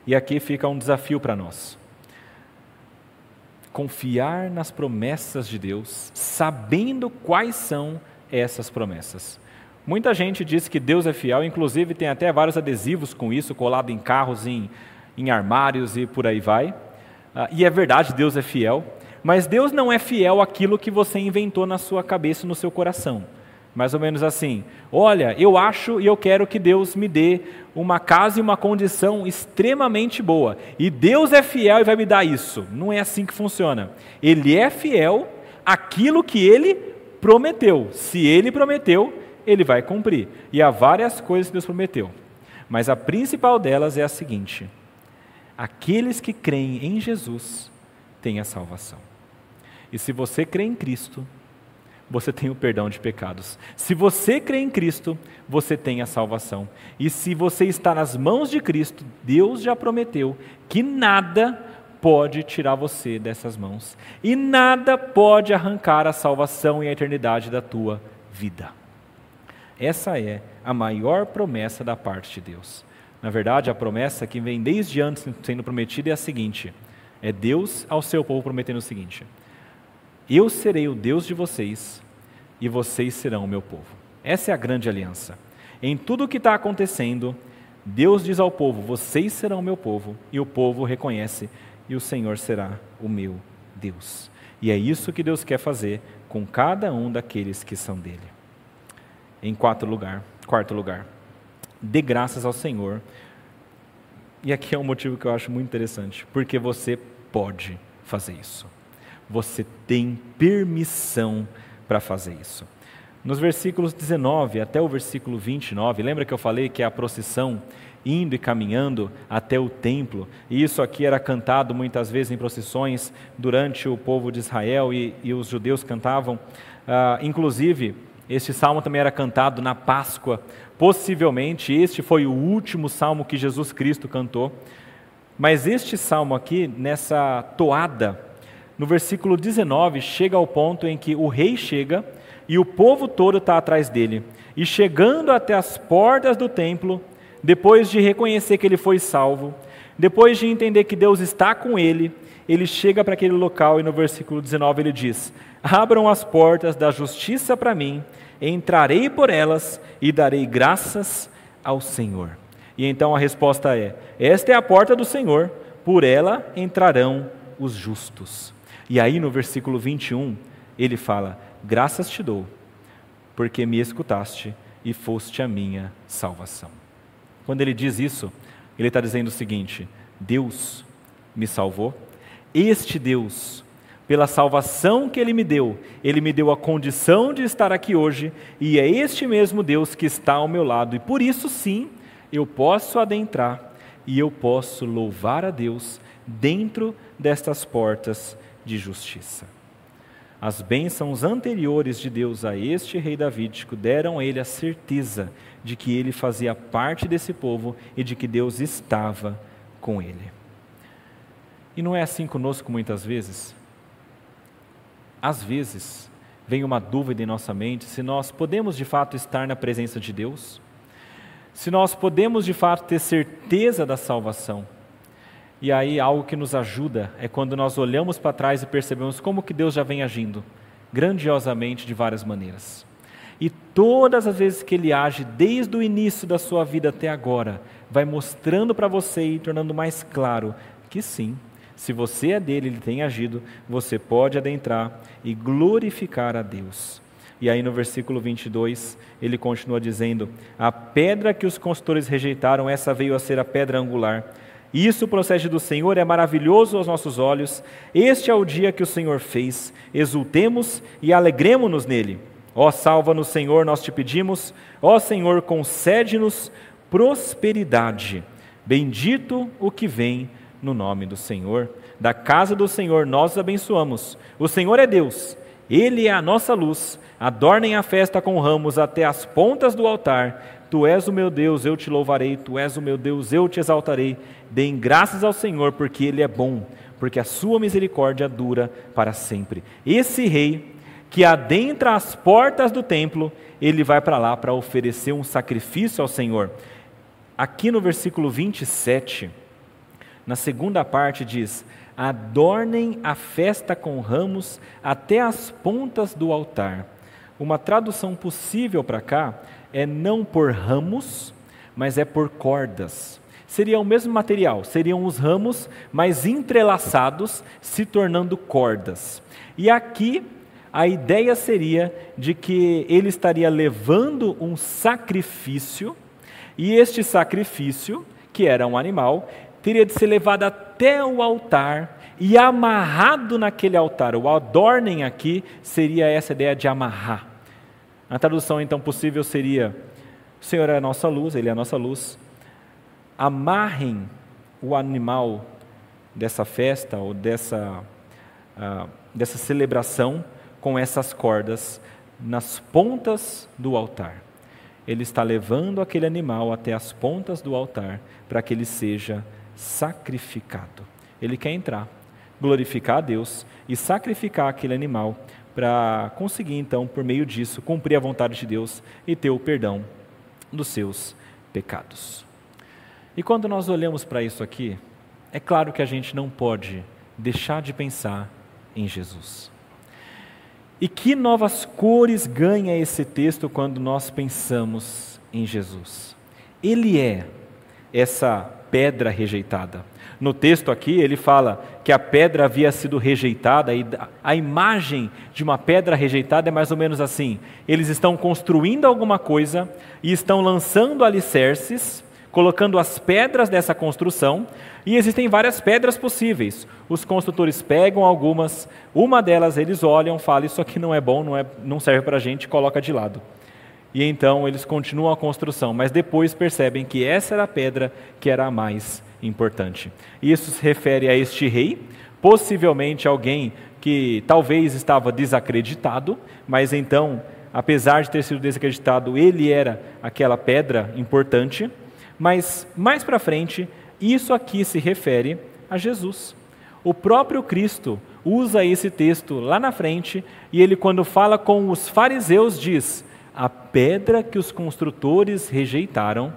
E aqui fica um desafio para nós. Confiar nas promessas de Deus, sabendo quais são essas promessas. Muita gente diz que Deus é fiel, inclusive tem até vários adesivos com isso, colado em carros, em, em armários e por aí vai. Ah, e é verdade, Deus é fiel, mas Deus não é fiel àquilo que você inventou na sua cabeça no seu coração. Mais ou menos assim: olha, eu acho e eu quero que Deus me dê uma casa e uma condição extremamente boa, e Deus é fiel e vai me dar isso. Não é assim que funciona. Ele é fiel àquilo que ele prometeu. Se ele prometeu, ele vai cumprir. E há várias coisas que Deus prometeu. Mas a principal delas é a seguinte: aqueles que creem em Jesus têm a salvação. E se você crê em Cristo, você tem o perdão de pecados. Se você crê em Cristo, você tem a salvação. E se você está nas mãos de Cristo, Deus já prometeu que nada pode tirar você dessas mãos. E nada pode arrancar a salvação e a eternidade da tua vida. Essa é a maior promessa da parte de Deus. Na verdade, a promessa que vem desde antes sendo prometida é a seguinte: é Deus ao seu povo prometendo o seguinte: Eu serei o Deus de vocês e vocês serão o meu povo. Essa é a grande aliança. Em tudo o que está acontecendo, Deus diz ao povo: Vocês serão o meu povo, e o povo reconhece, e o Senhor será o meu Deus. E é isso que Deus quer fazer com cada um daqueles que são dele. Em quarto lugar, quarto lugar, dê graças ao Senhor. E aqui é um motivo que eu acho muito interessante, porque você pode fazer isso. Você tem permissão para fazer isso. Nos versículos 19 até o versículo 29, lembra que eu falei que é a procissão indo e caminhando até o templo, e isso aqui era cantado muitas vezes em procissões durante o povo de Israel e, e os judeus cantavam, uh, inclusive este salmo também era cantado na Páscoa. Possivelmente este foi o último salmo que Jesus Cristo cantou. Mas este salmo aqui, nessa toada, no versículo 19, chega ao ponto em que o rei chega e o povo todo está atrás dele. E chegando até as portas do templo, depois de reconhecer que ele foi salvo, depois de entender que Deus está com ele, ele chega para aquele local e no versículo 19 ele diz: Abram as portas da justiça para mim, entrarei por elas e darei graças ao Senhor. E então a resposta é: Esta é a porta do Senhor, por ela entrarão os justos. E aí no versículo 21, ele fala: Graças te dou, porque me escutaste e foste a minha salvação. Quando ele diz isso, ele está dizendo o seguinte: Deus me salvou, este Deus pela salvação que Ele me deu. Ele me deu a condição de estar aqui hoje, e é este mesmo Deus que está ao meu lado. E por isso, sim, eu posso adentrar e eu posso louvar a Deus dentro destas portas de justiça. As bênçãos anteriores de Deus a este rei davídico deram a ele a certeza de que ele fazia parte desse povo e de que Deus estava com ele. E não é assim conosco muitas vezes? Às vezes, vem uma dúvida em nossa mente se nós podemos de fato estar na presença de Deus, se nós podemos de fato ter certeza da salvação. E aí algo que nos ajuda é quando nós olhamos para trás e percebemos como que Deus já vem agindo grandiosamente de várias maneiras. E todas as vezes que ele age, desde o início da sua vida até agora, vai mostrando para você e tornando mais claro que sim, se você é dele, ele tem agido, você pode adentrar e glorificar a Deus. E aí no versículo 22, ele continua dizendo: A pedra que os construtores rejeitaram, essa veio a ser a pedra angular isso procede do Senhor, é maravilhoso aos nossos olhos. Este é o dia que o Senhor fez. Exultemos e alegremos-nos nele. Ó, salva-nos, Senhor, nós te pedimos. Ó, Senhor, concede-nos prosperidade. Bendito o que vem no nome do Senhor. Da casa do Senhor nós abençoamos. O Senhor é Deus, Ele é a nossa luz. Adornem a festa com ramos até as pontas do altar Tu és o meu Deus, eu te louvarei, tu és o meu Deus, eu te exaltarei. Deem graças ao Senhor, porque Ele é bom, porque a sua misericórdia dura para sempre. Esse rei que adentra as portas do templo, ele vai para lá para oferecer um sacrifício ao Senhor. Aqui no versículo 27, na segunda parte diz: Adornem a festa com ramos até as pontas do altar. Uma tradução possível para cá é não por ramos, mas é por cordas. Seria o mesmo material, seriam os ramos, mas entrelaçados, se tornando cordas. E aqui a ideia seria de que ele estaria levando um sacrifício, e este sacrifício, que era um animal, teria de ser levado até o altar e amarrado naquele altar. O adornem aqui seria essa ideia de amarrar. A tradução então possível seria: O Senhor é a nossa luz, Ele é a nossa luz. Amarrem o animal dessa festa ou dessa, uh, dessa celebração com essas cordas nas pontas do altar. Ele está levando aquele animal até as pontas do altar para que ele seja sacrificado. Ele quer entrar, glorificar a Deus e sacrificar aquele animal para conseguir, então, por meio disso, cumprir a vontade de Deus e ter o perdão dos seus pecados. E quando nós olhamos para isso aqui, é claro que a gente não pode deixar de pensar em Jesus. E que novas cores ganha esse texto quando nós pensamos em Jesus? Ele é essa pedra rejeitada. No texto aqui, ele fala que a pedra havia sido rejeitada, e a imagem de uma pedra rejeitada é mais ou menos assim: eles estão construindo alguma coisa e estão lançando alicerces, colocando as pedras dessa construção, e existem várias pedras possíveis. Os construtores pegam algumas, uma delas eles olham, falam: Isso aqui não é bom, não, é, não serve para a gente, coloca de lado. E então eles continuam a construção, mas depois percebem que essa era a pedra que era a mais importante. Isso se refere a este rei, possivelmente alguém que talvez estava desacreditado, mas então, apesar de ter sido desacreditado, ele era aquela pedra importante. Mas mais para frente, isso aqui se refere a Jesus. O próprio Cristo usa esse texto lá na frente e ele, quando fala com os fariseus, diz: A pedra que os construtores rejeitaram,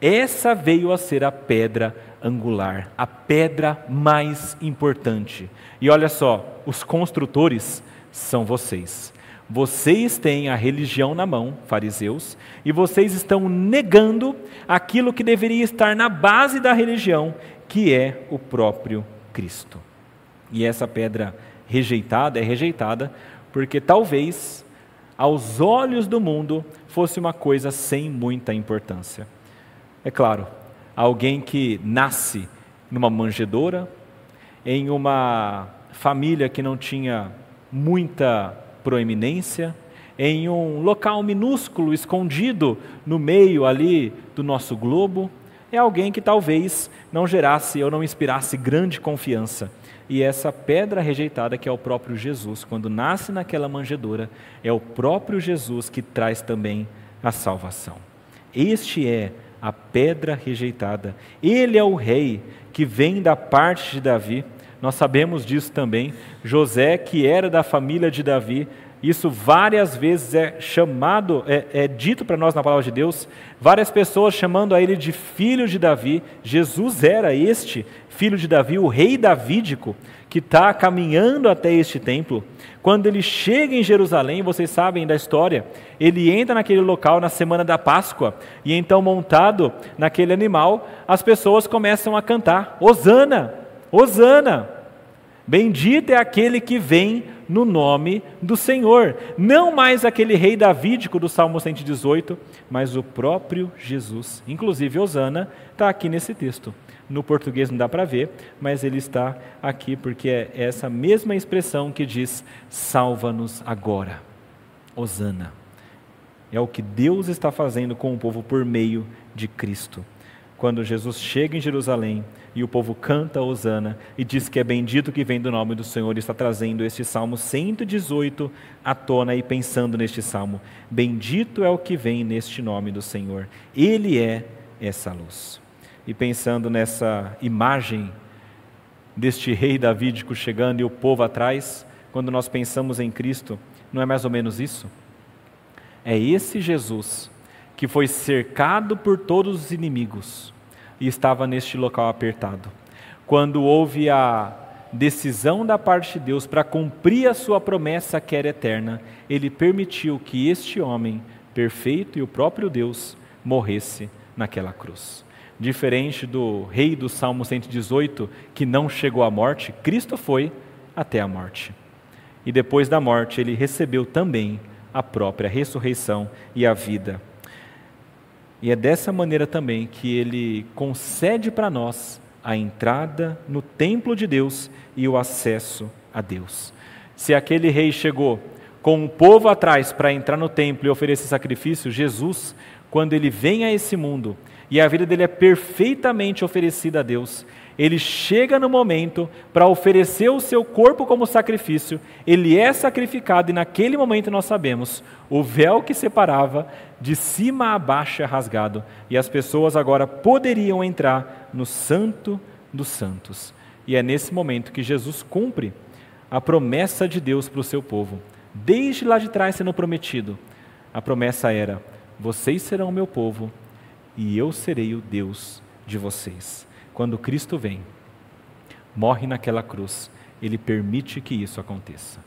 essa veio a ser a pedra angular, a pedra mais importante. E olha só, os construtores são vocês. Vocês têm a religião na mão, fariseus, e vocês estão negando aquilo que deveria estar na base da religião, que é o próprio Cristo. E essa pedra rejeitada é rejeitada porque talvez, aos olhos do mundo, fosse uma coisa sem muita importância. É claro, alguém que nasce numa manjedoura, em uma família que não tinha muita proeminência, em um local minúsculo, escondido no meio ali do nosso globo, é alguém que talvez não gerasse ou não inspirasse grande confiança. E essa pedra rejeitada, que é o próprio Jesus, quando nasce naquela manjedoura, é o próprio Jesus que traz também a salvação. Este é a pedra rejeitada. Ele é o rei que vem da parte de Davi. Nós sabemos disso também. José, que era da família de Davi, isso várias vezes é chamado, é, é dito para nós na palavra de Deus, várias pessoas chamando a ele de filho de Davi. Jesus era este filho de Davi, o rei davídico, que está caminhando até este templo. Quando ele chega em Jerusalém, vocês sabem da história, ele entra naquele local na semana da Páscoa, e então, montado naquele animal, as pessoas começam a cantar: Hosana, Hosana, bendito é aquele que vem no nome do Senhor. Não mais aquele rei davídico do Salmo 118, mas o próprio Jesus. Inclusive, Osana está aqui nesse texto. No português não dá para ver, mas ele está aqui porque é essa mesma expressão que diz: salva-nos agora. Osana. É o que Deus está fazendo com o povo por meio de Cristo. Quando Jesus chega em Jerusalém, e o povo canta Osana e diz que é bendito que vem do nome do Senhor e está trazendo este Salmo 118 à tona e pensando neste Salmo. Bendito é o que vem neste nome do Senhor. Ele é essa luz. E pensando nessa imagem deste rei davídico chegando e o povo atrás, quando nós pensamos em Cristo, não é mais ou menos isso? É esse Jesus que foi cercado por todos os inimigos, e estava neste local apertado. Quando houve a decisão da parte de Deus para cumprir a sua promessa que era eterna, ele permitiu que este homem perfeito e o próprio Deus morresse naquela cruz. Diferente do rei do Salmo 118, que não chegou à morte, Cristo foi até a morte. E depois da morte, ele recebeu também a própria ressurreição e a vida e é dessa maneira também que ele concede para nós a entrada no templo de Deus e o acesso a Deus. Se aquele rei chegou com o povo atrás para entrar no templo e oferecer sacrifício, Jesus, quando ele vem a esse mundo e a vida dele é perfeitamente oferecida a Deus, ele chega no momento para oferecer o seu corpo como sacrifício, ele é sacrificado e naquele momento nós sabemos, o véu que separava de cima a baixo é rasgado e as pessoas agora poderiam entrar no santo dos santos. E é nesse momento que Jesus cumpre a promessa de Deus para o seu povo. Desde lá de trás sendo prometido, a promessa era: vocês serão meu povo e eu serei o Deus de vocês quando Cristo vem, morre naquela cruz, ele permite que isso aconteça.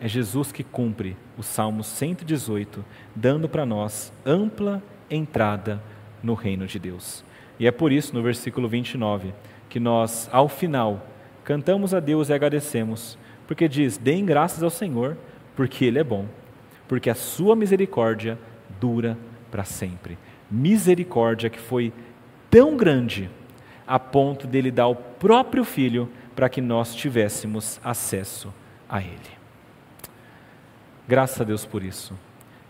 É Jesus que cumpre o Salmo 118, dando para nós ampla entrada no reino de Deus. E é por isso, no versículo 29, que nós, ao final, cantamos a Deus e agradecemos, porque diz: Deem graças ao Senhor, porque Ele é bom, porque a Sua misericórdia dura para sempre. Misericórdia que foi tão grande a ponto dele dar o próprio filho para que nós tivéssemos acesso a ele. Graças a Deus por isso.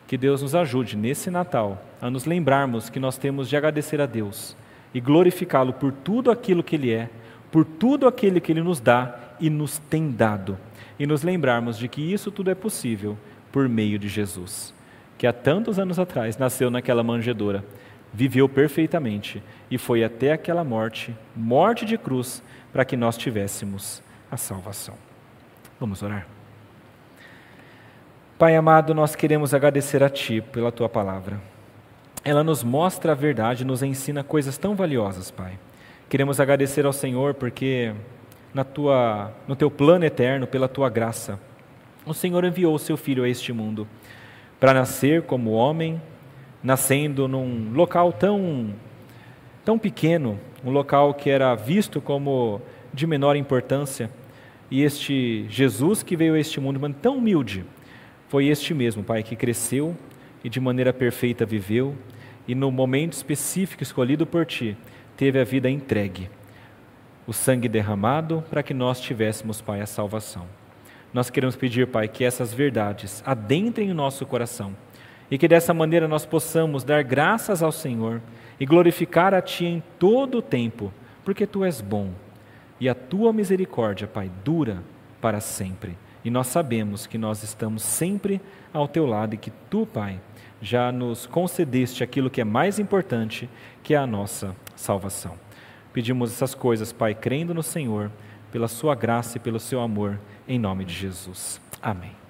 Que Deus nos ajude nesse Natal a nos lembrarmos que nós temos de agradecer a Deus e glorificá-lo por tudo aquilo que Ele é, por tudo aquilo que Ele nos dá e nos tem dado, e nos lembrarmos de que isso tudo é possível por meio de Jesus, que há tantos anos atrás nasceu naquela manjedoura viveu perfeitamente e foi até aquela morte, morte de cruz, para que nós tivéssemos a salvação. Vamos orar. Pai amado, nós queremos agradecer a Ti pela Tua palavra. Ela nos mostra a verdade, nos ensina coisas tão valiosas, Pai. Queremos agradecer ao Senhor porque na tua, no Teu plano eterno, pela Tua graça, o Senhor enviou o Seu Filho a este mundo para nascer como homem, nascendo num local tão, tão pequeno, um local que era visto como de menor importância. E este Jesus que veio a este mundo, tão humilde, foi este mesmo, Pai, que cresceu e de maneira perfeita viveu, e no momento específico escolhido por Ti, teve a vida entregue. O sangue derramado para que nós tivéssemos, Pai, a salvação. Nós queremos pedir, Pai, que essas verdades adentrem o nosso coração e que dessa maneira nós possamos dar graças ao Senhor e glorificar a Ti em todo o tempo, porque Tu és bom e a Tua misericórdia, Pai, dura para sempre. E nós sabemos que nós estamos sempre ao Teu lado e que Tu, Pai, já nos concedeste aquilo que é mais importante, que é a nossa salvação. Pedimos essas coisas, Pai, crendo no Senhor, pela Sua graça e pelo Seu amor, em nome de Jesus. Amém.